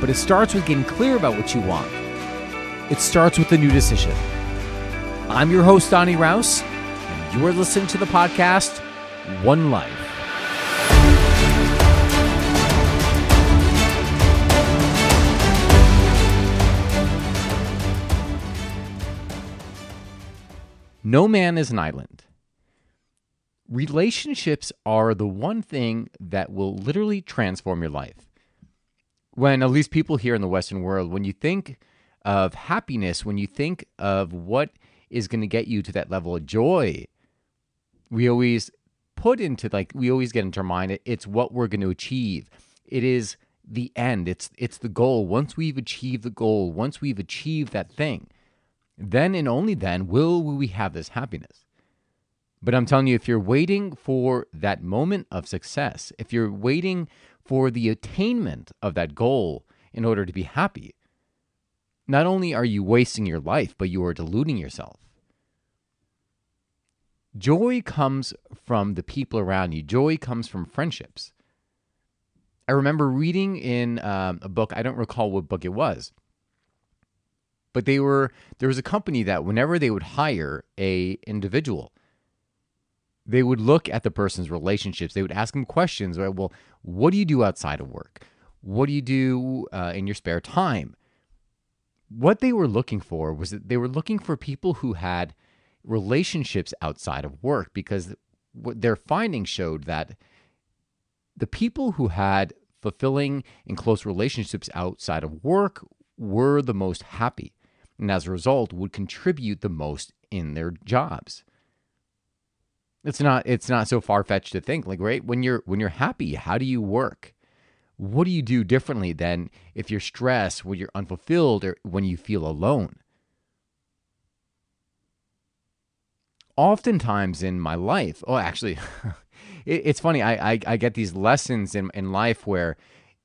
but it starts with getting clear about what you want. It starts with a new decision. I'm your host, Donny Raus, and you are listening to the podcast One Life. No man is an island. Relationships are the one thing that will literally transform your life when at least people here in the Western world, when you think of happiness, when you think of what is going to get you to that level of joy, we always put into like we always get into our mind it's what we're going to achieve. It is the end. It's it's the goal. Once we've achieved the goal, once we've achieved that thing, then and only then will we have this happiness. But I'm telling you, if you're waiting for that moment of success, if you're waiting for the attainment of that goal in order to be happy. Not only are you wasting your life, but you are deluding yourself. Joy comes from the people around you, joy comes from friendships. I remember reading in um, a book, I don't recall what book it was, but they were there was a company that whenever they would hire a individual, they would look at the person's relationships. They would ask them questions. Right? Well, what do you do outside of work? What do you do uh, in your spare time? What they were looking for was that they were looking for people who had relationships outside of work because what their findings showed that the people who had fulfilling and close relationships outside of work were the most happy and as a result would contribute the most in their jobs it's not it's not so far fetched to think like right when you're when you're happy, how do you work? What do you do differently than if you're stressed, when you're unfulfilled, or when you feel alone? Oftentimes in my life, oh, actually, it, it's funny. I, I I get these lessons in in life where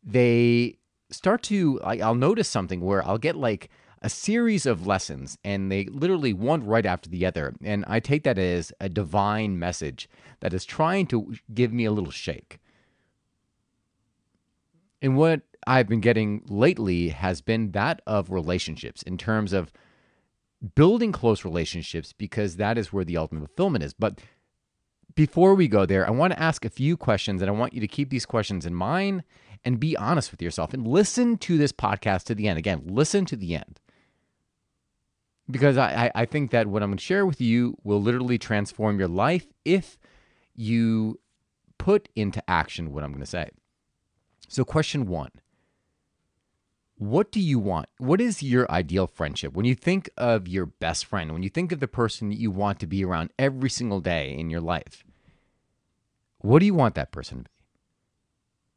they start to like I'll notice something where I'll get like a series of lessons, and they literally one right after the other. And I take that as a divine message that is trying to give me a little shake. And what I've been getting lately has been that of relationships in terms of building close relationships because that is where the ultimate fulfillment is. But before we go there, I want to ask a few questions and I want you to keep these questions in mind and be honest with yourself and listen to this podcast to the end. Again, listen to the end because I, I think that what I'm going to share with you will literally transform your life if you put into action what I'm going to say. So, question one What do you want? What is your ideal friendship? When you think of your best friend, when you think of the person that you want to be around every single day in your life, what do you want that person to be?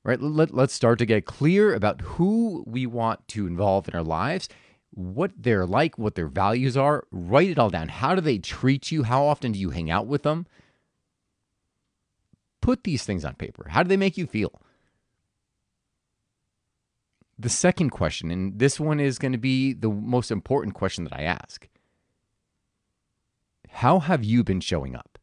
Right? Let, let's start to get clear about who we want to involve in our lives what they're like, what their values are. Write it all down. How do they treat you? How often do you hang out with them? Put these things on paper. How do they make you feel? The second question, and this one is going to be the most important question that I ask How have you been showing up?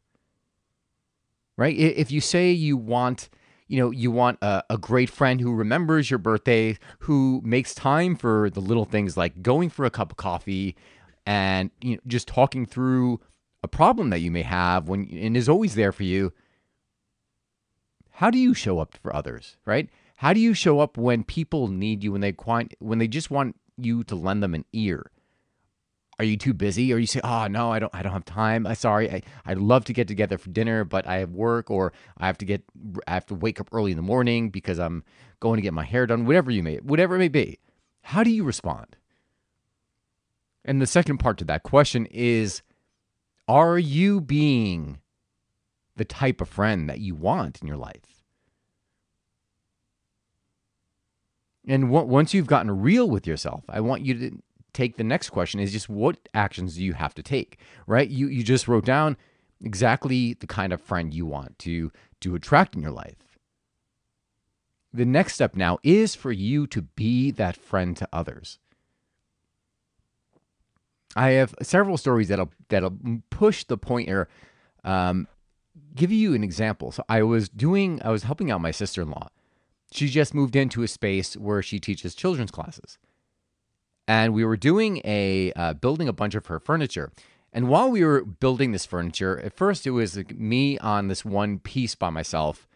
Right? If you say you want you know, you want a, a, great friend who remembers your birthday, who makes time for the little things like going for a cup of coffee and you know, just talking through a problem that you may have when and is always there for you. How do you show up for others, right? How do you show up when people need you when they when they just want you to lend them an ear? Are you too busy? Or you say oh no i don't i don't have time. I sorry I, i'd love to get together for dinner but i have work or i have to get i have to wake up early in the morning because i'm going to get my hair done whatever you may whatever it may be. How do you respond? And the second part to that question is are you being the type of friend that you want in your life? And once you've gotten real with yourself, I want you to take the next question is just what actions do you have to take, right? You you just wrote down exactly the kind of friend you want to to attract in your life. The next step now is for you to be that friend to others. I have several stories that'll that'll push the point here. Um, give you an example. So I was doing, I was helping out my sister in law. She just moved into a space where she teaches children's classes, and we were doing a uh, building a bunch of her furniture. And while we were building this furniture, at first it was like me on this one piece by myself,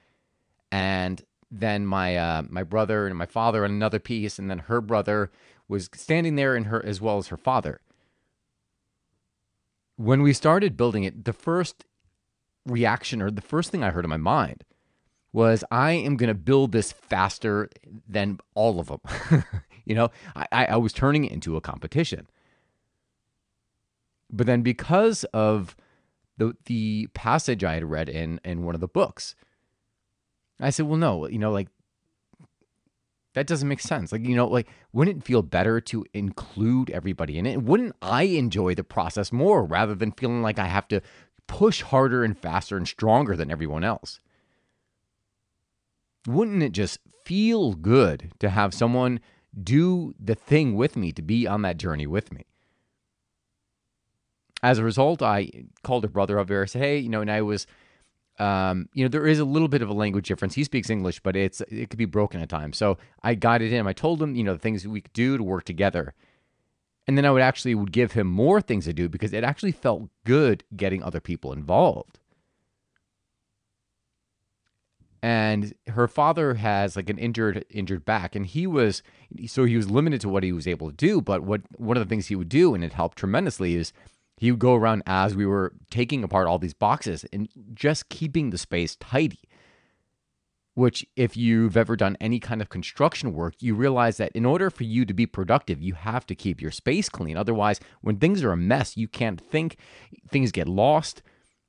and then my uh, my brother and my father on another piece, and then her brother was standing there, and her as well as her father when we started building it, the first reaction or the first thing I heard in my mind was, I am going to build this faster than all of them. you know, I, I was turning it into a competition. But then because of the the passage I had read in in one of the books, I said, well, no, you know, like that doesn't make sense. Like, you know, like, wouldn't it feel better to include everybody in it? Wouldn't I enjoy the process more rather than feeling like I have to push harder and faster and stronger than everyone else? Wouldn't it just feel good to have someone do the thing with me, to be on that journey with me? As a result, I called her brother up there. I said, hey, you know, and I was um, you know, there is a little bit of a language difference. He speaks English, but it's it could be broken at times. So I guided him. I told him, you know, the things we could do to work together. And then I would actually would give him more things to do because it actually felt good getting other people involved. And her father has like an injured injured back, and he was so he was limited to what he was able to do. But what one of the things he would do, and it helped tremendously, is he would go around as we were taking apart all these boxes and just keeping the space tidy. Which, if you've ever done any kind of construction work, you realize that in order for you to be productive, you have to keep your space clean. Otherwise, when things are a mess, you can't think, things get lost.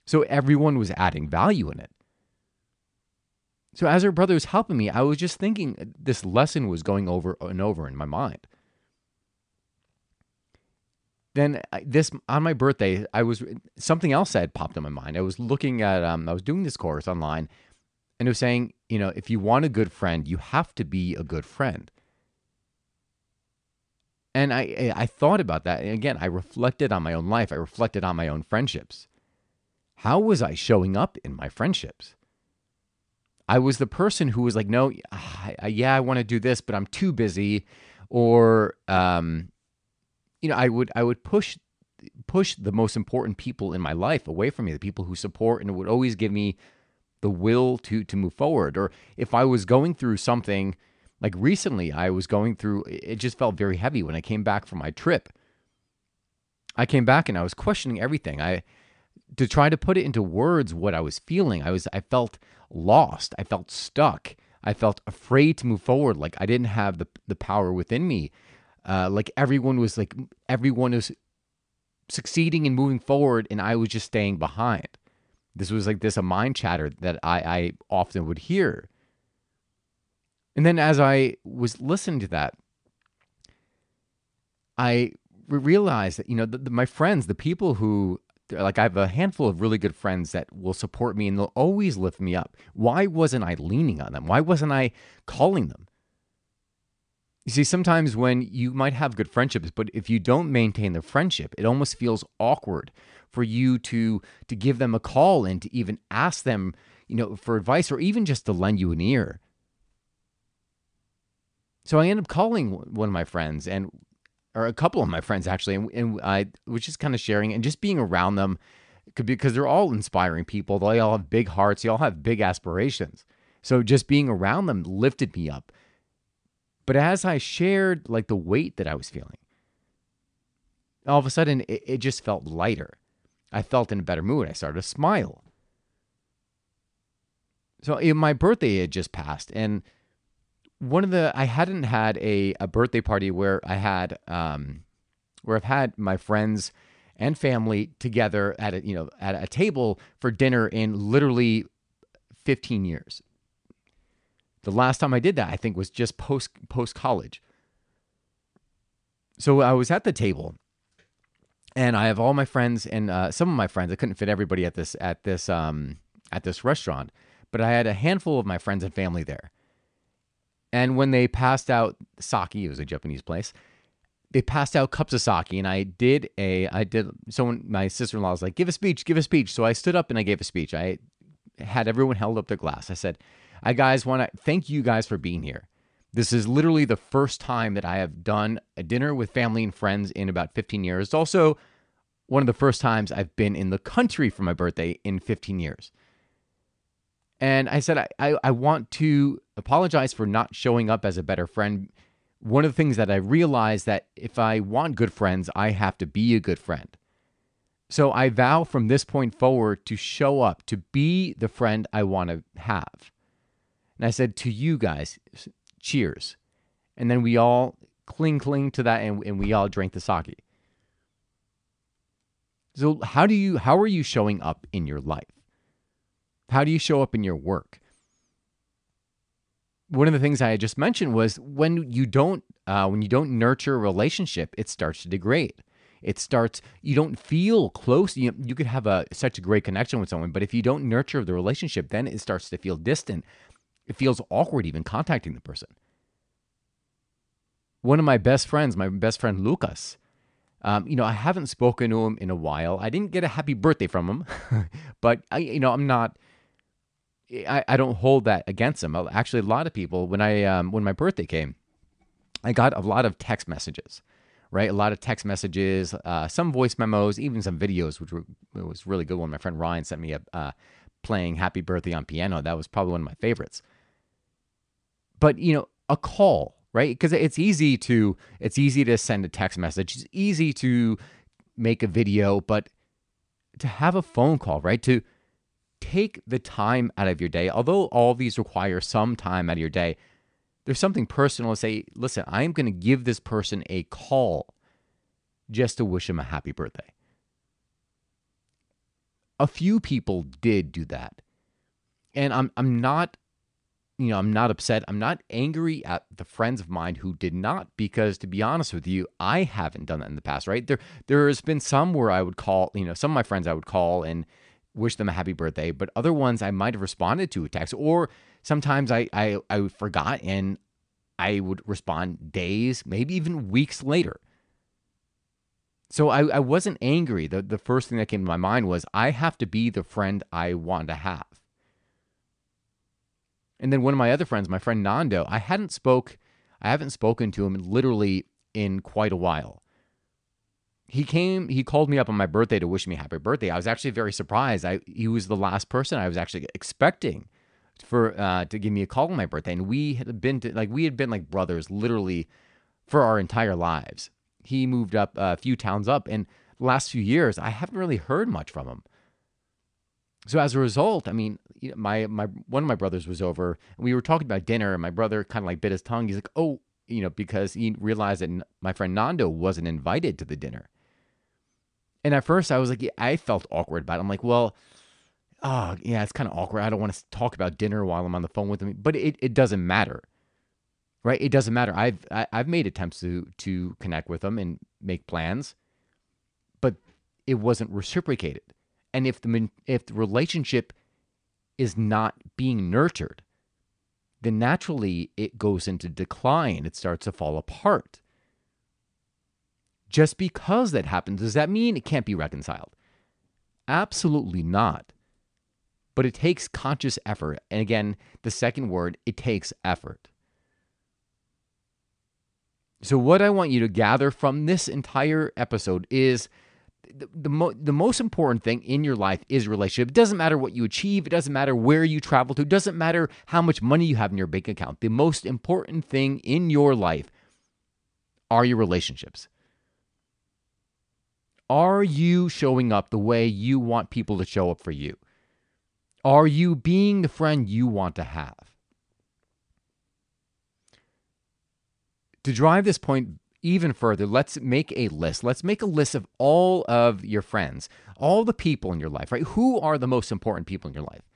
So, everyone was adding value in it. So, as her brother was helping me, I was just thinking this lesson was going over and over in my mind then this on my birthday, I was something else had popped in my mind. I was looking at, um, I was doing this course online, and it was saying, you know, if you want a good friend, you have to be a good friend. And I, I thought about that. And again, I reflected on my own life. I reflected on my own friendships. How was I showing up in my friendships? I was the person who was like, no, yeah, I want to do this, but I'm too busy. Or, um, you know, I would I would push push the most important people in my life away from me, the people who support and would always give me the will to to move forward. Or if I was going through something like recently, I was going through it just felt very heavy when I came back from my trip. I came back and I was questioning everything. I to try to put it into words what I was feeling. I was I felt lost. I felt stuck. I felt afraid to move forward like I didn't have the the power within me uh, like everyone was like everyone was succeeding and moving forward, and I was just staying behind. This was like this a mind chatter that I, I often would hear. And then as I was listening to that, I realized that you know the, the, my friends, the people who like I have a handful of really good friends that will support me and they'll always lift me up. Why wasn't I leaning on them? Why wasn't I calling them? You see, sometimes when you might have good friendships, but if you don't maintain the friendship, it almost feels awkward for you to to give them a call and to even ask them, you know, for advice or even just to lend you an ear. So I ended up calling one of my friends and or a couple of my friends actually, and, and I was just kind of sharing and just being around them because they're all inspiring people. They all have big hearts. They all have big aspirations. So just being around them lifted me up but as I shared like the weight that I was feeling, all of a sudden it, it just felt lighter. I felt in a better mood. I started to smile. So my birthday had just passed, and one of the I hadn't had a, a birthday party where I had um, where I've had my friends and family together at a you know at a table for dinner in literally 15 years. The last time I did that, I think, was just post post college. So I was at the table, and I have all my friends and uh, some of my friends. I couldn't fit everybody at this at this um, at this restaurant, but I had a handful of my friends and family there. And when they passed out sake, it was a Japanese place. They passed out cups of sake, and I did a I did. Someone, my sister in law was like, "Give a speech, give a speech." So I stood up and I gave a speech. I had everyone held up their glass. I said, "I guys want to thank you guys for being here. This is literally the first time that I have done a dinner with family and friends in about 15 years. It's also one of the first times I've been in the country for my birthday in 15 years. And I said, I, I, I, want to apologize for not showing up as a better friend. One of the things that I realized that if I want good friends, I have to be a good friend. So I vow from this point forward to show up, to be the friend I want to have. And I said to you guys, cheers. And then we all cling, cling to that and, and we all drank the sake. So how do you how are you showing up in your life? How do you show up in your work? One of the things I just mentioned was when you don't uh, when you don't nurture a relationship, it starts to degrade. It starts you don't feel close. You, you could have a such a great connection with someone, but if you don't nurture the relationship, then it starts to feel distant. It feels awkward even contacting the person. One of my best friends, my best friend Lucas, um, you know, I haven't spoken to him in a while. I didn't get a happy birthday from him, but I, you know, I'm not. I, I don't hold that against them. Actually, a lot of people when I um, when my birthday came, I got a lot of text messages, right? A lot of text messages, uh, some voice memos, even some videos, which were, was really good. One my friend Ryan sent me a uh, playing "Happy Birthday" on piano. That was probably one of my favorites. But you know, a call, right? Because it's easy to it's easy to send a text message. It's easy to make a video, but to have a phone call, right? To take the time out of your day, although all these require some time out of your day, there's something personal to say, listen, I'm going to give this person a call just to wish him a happy birthday. A few people did do that. And I'm I'm not you know, I'm not upset. I'm not angry at the friends of mine who did not, because to be honest with you, I haven't done that in the past, right? There, there has been some where I would call, you know, some of my friends I would call and wish them a happy birthday, but other ones I might have responded to a text, or sometimes I, I, I forgot and I would respond days, maybe even weeks later. So I, I wasn't angry. The, the first thing that came to my mind was I have to be the friend I want to have. And then one of my other friends, my friend Nando, I hadn't spoke, I haven't spoken to him literally in quite a while. He came, he called me up on my birthday to wish me happy birthday. I was actually very surprised. I he was the last person I was actually expecting for uh, to give me a call on my birthday, and we had been to, like we had been like brothers literally for our entire lives. He moved up a few towns up, and last few years I haven't really heard much from him. So as a result, I mean, my my one of my brothers was over, and we were talking about dinner, and my brother kind of like bit his tongue. He's like, "Oh, you know," because he realized that my friend Nando wasn't invited to the dinner. And at first, I was like, I felt awkward about it. I'm like, well, oh yeah, it's kind of awkward. I don't want to talk about dinner while I'm on the phone with him, but it, it doesn't matter, right? It doesn't matter. I've I, have i have made attempts to to connect with them and make plans, but it wasn't reciprocated. And if the if the relationship is not being nurtured, then naturally it goes into decline. It starts to fall apart. Just because that happens, does that mean it can't be reconciled? Absolutely not. But it takes conscious effort. And again, the second word, it takes effort. So, what I want you to gather from this entire episode is the the, mo- the most important thing in your life is relationship. It doesn't matter what you achieve. It doesn't matter where you travel to. It doesn't matter how much money you have in your bank account. The most important thing in your life are your relationships. Are you showing up the way you want people to show up for you? Are you being the friend you want to have? To drive this point even further, let's make a list. Let's make a list of all of your friends, all the people in your life, right? Who are the most important people in your life?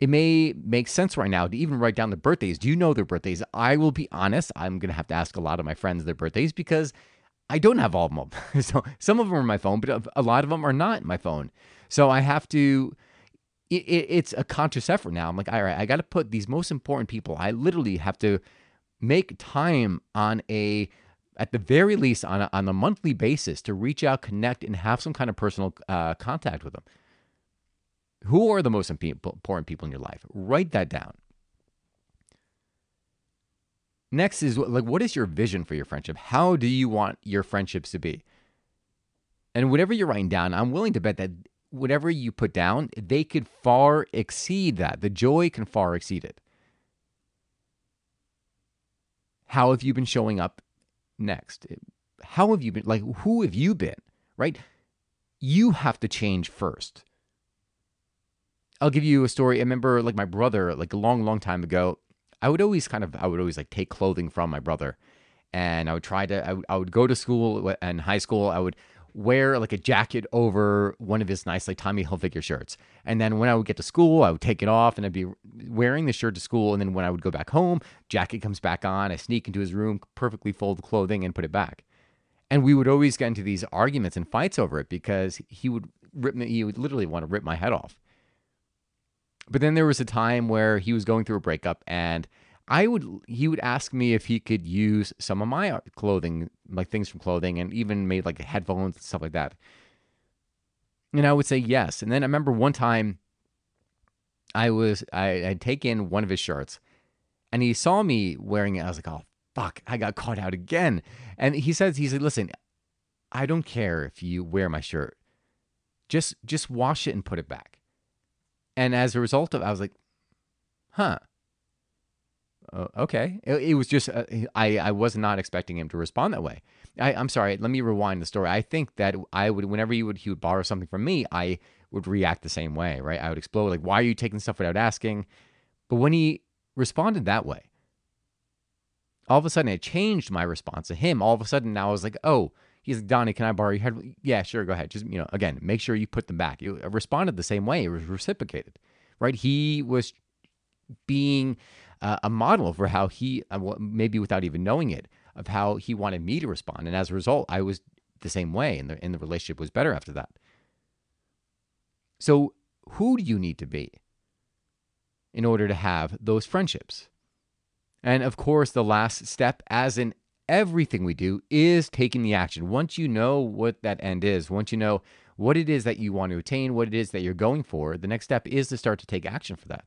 it may make sense right now to even write down the birthdays. Do you know their birthdays? I will be honest, I'm going to have to ask a lot of my friends their birthdays because I don't have all of them. so some of them are my phone, but a lot of them are not my phone. So I have to. It, it, it's a conscious effort now. I'm like, all right, I got to put these most important people. I literally have to make time on a, at the very least, on a, on a monthly basis to reach out, connect, and have some kind of personal uh, contact with them. Who are the most important people in your life? Write that down. Next is like, what is your vision for your friendship? How do you want your friendships to be? And whatever you're writing down, I'm willing to bet that whatever you put down, they could far exceed that. The joy can far exceed it. How have you been showing up next? How have you been? Like, who have you been? Right? You have to change first. I'll give you a story. I remember, like, my brother, like, a long, long time ago, I would always kind of, I would always, like, take clothing from my brother. And I would try to, I would, I would go to school and high school. I would wear like a jacket over one of his nice like Tommy Hilfiger shirts. And then when I would get to school, I would take it off and I'd be wearing the shirt to school. And then when I would go back home, jacket comes back on. I sneak into his room, perfectly fold clothing and put it back. And we would always get into these arguments and fights over it because he would rip me, he would literally want to rip my head off. But then there was a time where he was going through a breakup and I would he would ask me if he could use some of my uh, clothing, like things from clothing, and even made like headphones and stuff like that. And I would say yes. And then I remember one time I was I had taken one of his shirts and he saw me wearing it. I was like, oh fuck, I got caught out again. And he says, he said, listen, I don't care if you wear my shirt. Just just wash it and put it back. And as a result of I was like, huh uh, okay. It, it, was just, uh, I, I was not expecting him to respond that way. I, I'm sorry. Let me rewind the story. I think that I would, whenever he would, he would borrow something from me, I would react the same way, right? I would explode, like, why are you taking stuff without asking? But when he responded that way, all of a sudden it changed my response to him. All of a sudden now I was like, oh, he's like, Donny, can I borrow your head? Yeah, sure, go ahead. Just, you know, again, make sure you put them back. You responded the same way. It was reciprocated, right? He was being uh, a model for how he, uh, maybe without even knowing it, of how he wanted me to respond. And as a result, I was the same way, and the, and the relationship was better after that. So, who do you need to be in order to have those friendships? And of course, the last step, as in everything we do, is taking the action. Once you know what that end is, once you know what it is that you want to attain, what it is that you're going for, the next step is to start to take action for that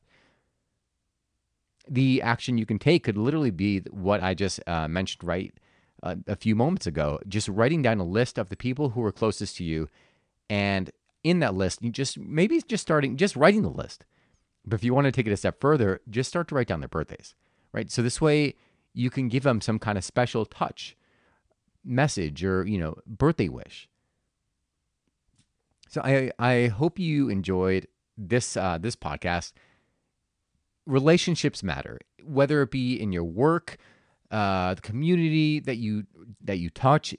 the action you can take could literally be what I just uh, mentioned right uh, a few moments ago. Just writing down a list of the people who are closest to you, and in that list, you just maybe just starting just writing the list. But if you want to take it a step further, just start to write down their birthdays, right? So this way you can give them some kind of special touch message or you know birthday wish. So I I hope you enjoyed this uh, this podcast relationships matter, whether it be in your work, uh, the community that you that you touch.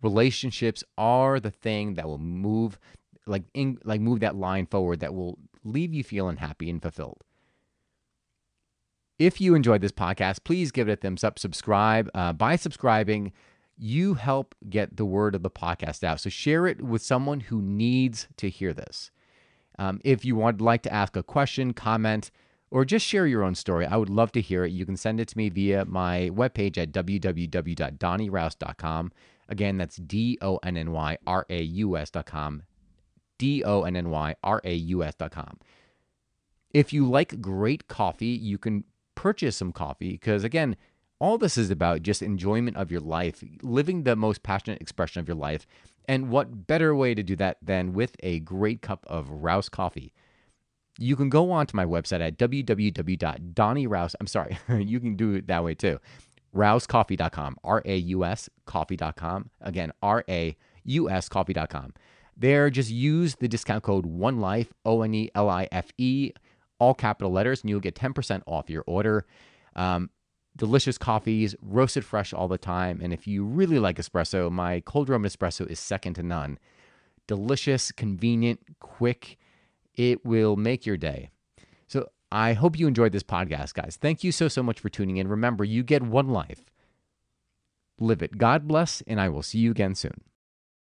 Relationships are the thing that will move, like in, like move that line forward that will leave you feeling happy and fulfilled. If you enjoyed this podcast, please give it a thumbs up, subscribe. Uh, by subscribing, you help get the word of the podcast out. So share it with someone who needs to hear this. Um, if you would like to ask a question, comment, or just share your own story. I would love to hear it. You can send it to me via my webpage at www.donnyraus.com. Again, that's D O N N Y R A U S.com. D O N N Y R A U S.com. If you like great coffee, you can purchase some coffee because, again, all this is about just enjoyment of your life, living the most passionate expression of your life. And what better way to do that than with a great cup of Raus coffee? you can go on to my website at www.donnyraus. I'm sorry, you can do it that way too. Rauscoffee.com, R A U S coffee.com. Again, R A U S coffee.com. There, just use the discount code One Life, O N E L I F E, all capital letters, and you'll get 10% off your order. Um, delicious coffees, roasted fresh all the time. And if you really like espresso, my cold room espresso is second to none. Delicious, convenient, quick it will make your day. So I hope you enjoyed this podcast, guys. Thank you so, so much for tuning in. Remember, you get one life. Live it. God bless, and I will see you again soon.